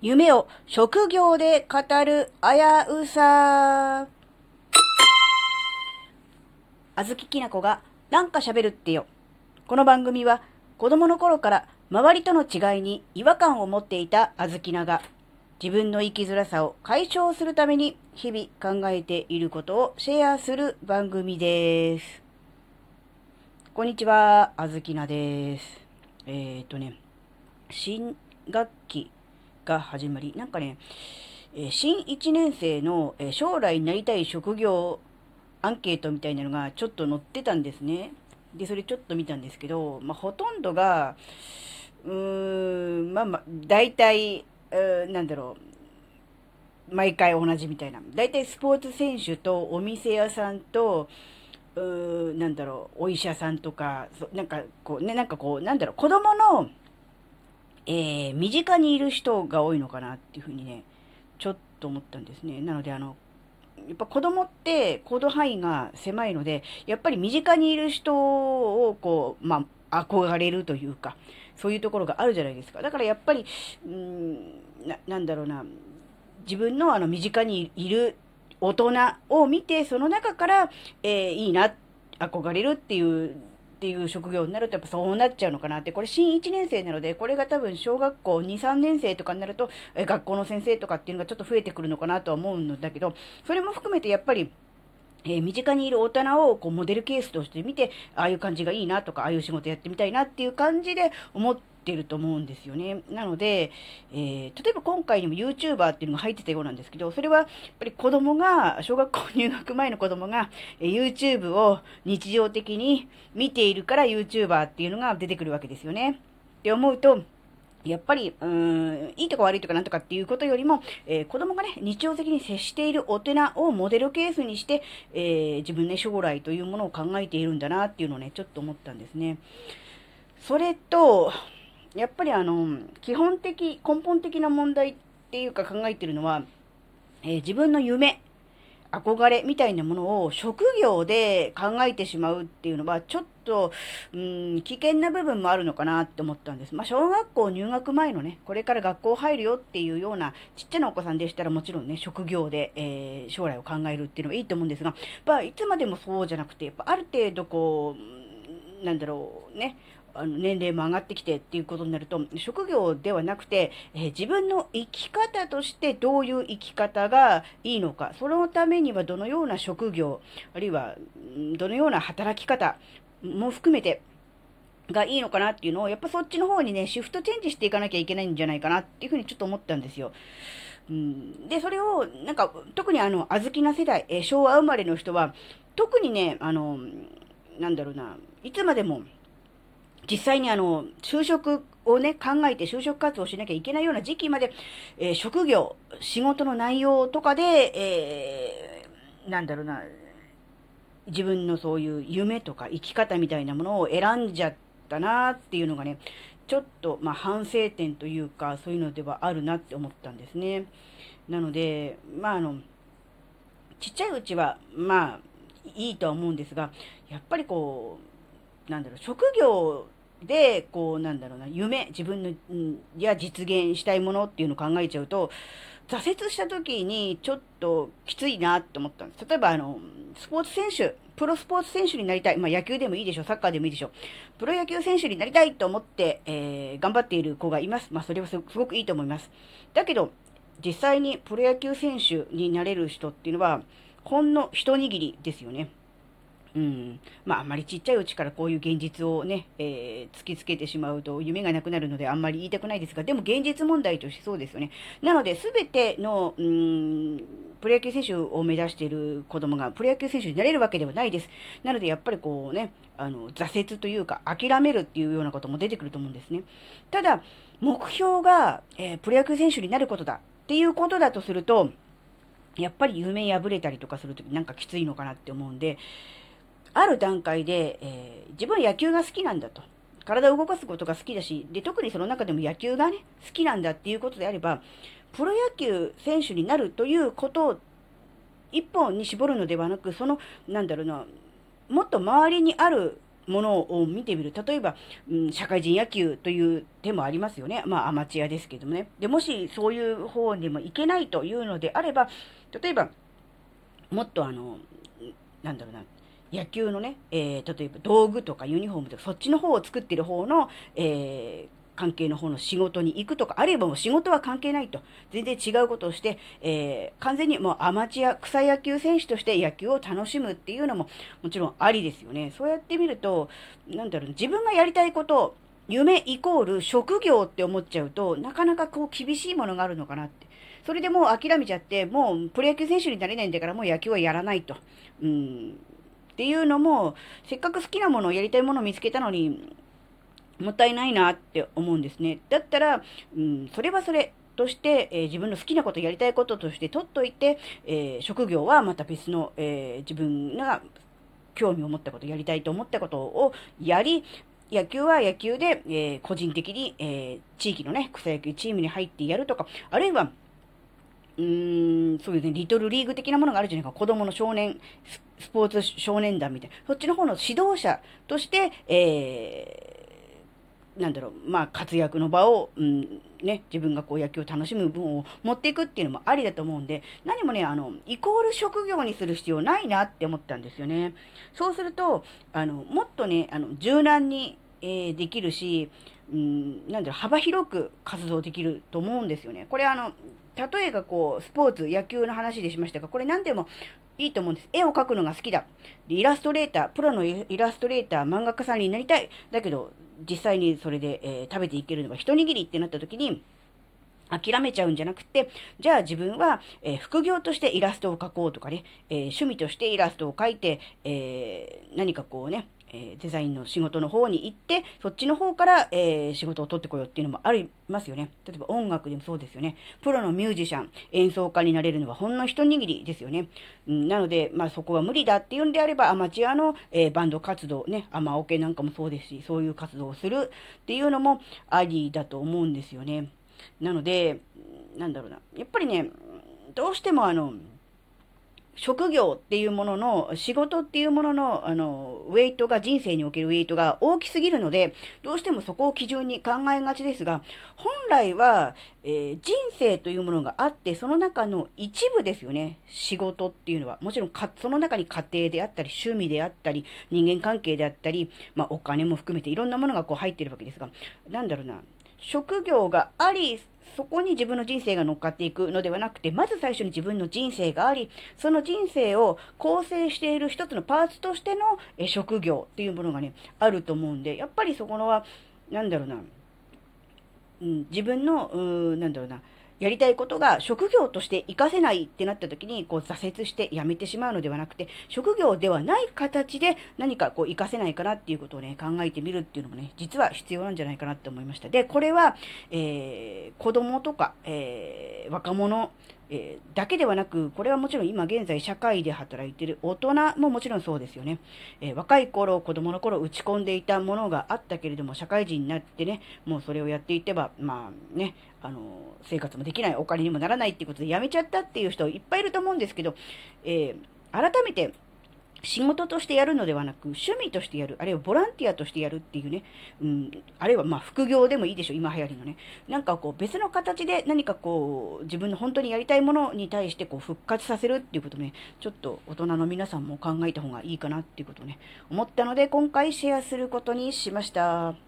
夢を職業で語る危うさ。あずききなこがなんか喋るってよ。この番組は子供の頃から周りとの違いに違和感を持っていたあずきなが自分の生きづらさを解消するために日々考えていることをシェアする番組です。こんにちは、あずきなです。えー、っとね、新学期が始まり、なんかね、え新1年生の、え将来なりたい職業アンケートみたいなのがちょっと載ってたんですね。で、それちょっと見たんですけど、まあ、ほとんどが、うーん、まあまあ、大体、うなんだろう、毎回同じみたいな。大体スポーツ選手とお店屋さんと、うーなんだろう、お医者さんとか、なんかこうね、なんかこう、なんだろう、子供のえー、身近にいる人が多いのかなっていうふうにね、ちょっと思ったんですね。なので、あの、やっぱ子供って行動範囲が狭いので、やっぱり身近にいる人をこう、まあ、憧れるというか、そういうところがあるじゃないですか。だからやっぱり、うん、な、なんだろうな、自分のあの身近にいる大人を見て、その中から、えー、いいな、憧れるっていうっていう職業になるとやっぱそうなっちゃうのかなって、これ新1年生なので、これが多分小学校2、3年生とかになると、え学校の先生とかっていうのがちょっと増えてくるのかなとは思うんだけど、それも含めてやっぱり、えー、身近にいる大人をこうモデルケースとして見て、ああいう感じがいいなとか、ああいう仕事やってみたいなっていう感じで思ってると思うんですよね。なので、えー、例えば今回にも YouTuber っていうのが入ってたようなんですけど、それはやっぱり子供が、小学校入学前の子供が、えー、YouTube を日常的に見ているから YouTuber っていうのが出てくるわけですよね。って思うと、やっぱり、うーん、いいとか悪いとかなんとかっていうことよりも、えー、子供がね、日常的に接している大人をモデルケースにして、えー、自分ね、将来というものを考えているんだなっていうのをね、ちょっと思ったんですね。それと、やっぱりあの、基本的、根本的な問題っていうか考えてるのは、えー、自分の夢、憧れみたいなものを職業で考えてしまうっていうのは、ちょっと、うん、危険な部分もあるのかなって思ったんです。まあ、小学校入学前のね、これから学校入るよっていうようなちっちゃなお子さんでしたらもちろんね、職業で、えー、将来を考えるっていうのはいいと思うんですが、まあ、いつまでもそうじゃなくて、やっぱある程度こう、なんだろうね、あの年齢も上がってきてっていうことになると、職業ではなくて、えー、自分の生き方としてどういう生き方がいいのか、そのためにはどのような職業、あるいはどのような働き方も含めて、がいいのかなっていうのを、やっぱそっちの方にね、シフトチェンジしていかなきゃいけないんじゃないかなっていうふうにちょっと思ったんですよ。うん、で、それを、なんか、特にあの、小豆な世代、えー、昭和生まれの人は、特にね、あの、なんだろうな、いつまでも、実際にあの、就職をね、考えて就職活動しなきゃいけないような時期まで、えー、職業、仕事の内容とかで、えー、なんだろうな、自分のそういう夢とか生き方みたいなものを選んじゃったなっていうのがね、ちょっと、まあ、反省点というか、そういうのではあるなって思ったんですね。なので、まあ、あの、ちっちゃいうちは、まあ、いいとは思うんですが、やっぱりこう、なんだろう、職業で、こう、なんだろうな、夢、自分の、うん、や実現したいものっていうのを考えちゃうと、挫折した時にちょっときついなって思ったんです。例えば、あの、スポーツ選手、プロスポーツ選手になりたい。まあ、野球でもいいでしょう。サッカーでもいいでしょう。プロ野球選手になりたいと思って、えー、頑張っている子がいます。まあ、それはすごくいいと思います。だけど、実際にプロ野球選手になれる人っていうのは、ほんの一握りですよね。うん。まあ、あんまりちっちゃいうちからこういう現実をね、えー、突きつけてしまうと夢がなくなるのであんまり言いたくないですが、でも現実問題としてそうですよね。なので、すべての、うん、プロ野球選手を目指している子供がプロ野球選手になれるわけではないです。なので、やっぱりこうね、あの、挫折というか、諦めるっていうようなことも出てくると思うんですね。ただ、目標が、えー、プロ野球選手になることだっていうことだとすると、やっぱり夢破れたりとかするときなんかきついのかなって思うんで、ある段階で、えー、自分は野球が好きなんだと。体を動かすことが好きだし、で、特にその中でも野球がね、好きなんだっていうことであれば、プロ野球選手になるということを一本に絞るのではなく、その、なんだろうな、もっと周りにあるものを見てみる。例えば、うん、社会人野球という手もありますよね。まあ、アマチュアですけどもね。で、もしそういう方にもいけないというのであれば、例えば、もっとあの、なんだろうな、野球のね、えー、例えば道具とかユニフォームとか、そっちの方を作ってる方の、えー、関係の方の仕事に行くとか、あるいはもう仕事は関係ないと、全然違うことをして、えー、完全にもうアマチュア、草野球選手として野球を楽しむっていうのももちろんありですよね。そうやってみると、なんだろう、自分がやりたいこと夢イコール職業って思っちゃうと、なかなかこう厳しいものがあるのかなって。それでもう諦めちゃって、もうプロ野球選手になれないんだからもう野球はやらないと。うん。っていうのも、せっかく好きなものをやりたいものを見つけたのに、もったいないなって思うんですね。だったら、うん、それはそれとして、えー、自分の好きなこと、やりたいこととして取っといて、えー、職業はまた別の、えー、自分が興味を持ったこと、やりたいと思ったことをやり、野球は野球で、え、個人的に、え、地域のね、草野球チームに入ってやるとか、あるいは、うーん、そうですね、リトルリーグ的なものがあるじゃないか。子供の少年、スポーツ少年団みたいな。そっちの方の指導者として、えー、なんだろう、まあ、活躍の場を、うん、ね、自分がこう野球を楽しむ分を持っていくっていうのもありだと思うんで、何もね、あの、イコール職業にする必要ないなって思ったんですよね。そうすると、あの、もっとね、あの、柔軟に、えー、できるし、うん、なんだろう、幅広く活動できると思うんですよね。これあの、例えがこう、スポーツ、野球の話でしましたが、これ何でもいいと思うんです。絵を描くのが好きだ。でイラストレーター、プロのイラストレーター、漫画家さんになりたい。だけど、実際にそれで、えー、食べていけるのが一握りってなった時に、諦めちゃうんじゃなくて、じゃあ自分は、えー、副業としてイラストを描こうとかね、えー、趣味としてイラストを描いて、えー、何かこうね、えデザインの仕事の方に行って、そっちの方から、えー仕事を取ってこようっていうのもありますよね。例えば音楽でもそうですよね。プロのミュージシャン、演奏家になれるのはほんの一握りですよね。うん、なので、まあそこは無理だっていうんであれば、アマチュアの、えバンド活動、ね、アマオケなんかもそうですし、そういう活動をするっていうのもありだと思うんですよね。なので、なんだろうな。やっぱりね、どうしてもあの、職業っていうものの、仕事っていうものの、あの、ウェイトが、人生におけるウェイトが大きすぎるので、どうしてもそこを基準に考えがちですが、本来は、えー、人生というものがあって、その中の一部ですよね。仕事っていうのは。もちろんか、その中に家庭であったり、趣味であったり、人間関係であったり、まあ、お金も含めていろんなものがこう入ってるわけですが、なんだろうな。職業があり、そこに自分の人生が乗っかっていくのではなくて、まず最初に自分の人生があり、その人生を構成している一つのパーツとしてのえ職業っていうものがね、あると思うんで、やっぱりそこのは、なんだろうな、うん、自分の、う、なんだろうな、やりたいことが職業として活かせないってなった時に、こう挫折して辞めてしまうのではなくて、職業ではない形で何かこう活かせないかなっていうことをね、考えてみるっていうのもね、実は必要なんじゃないかなって思いました。で、これは、えー、子供とか、えー、若者、えー、だけではなく、これはもちろん今現在社会で働いている大人ももちろんそうですよね。えー、若い頃、子供の頃打ち込んでいたものがあったけれども、社会人になってね、もうそれをやっていけば、まあね、あの、生活もできない、お金にもならないっていうことで辞めちゃったっていう人いっぱいいると思うんですけど、え、改めて、仕事としてやるのではなく、趣味としてやる、あるいはボランティアとしてやるっていうね、うん、あるいはま副業でもいいでしょ、今流行りのね。なんかこう別の形で何かこう自分の本当にやりたいものに対してこう復活させるっていうことね、ちょっと大人の皆さんも考えた方がいいかなっていうことをね、思ったので今回シェアすることにしました。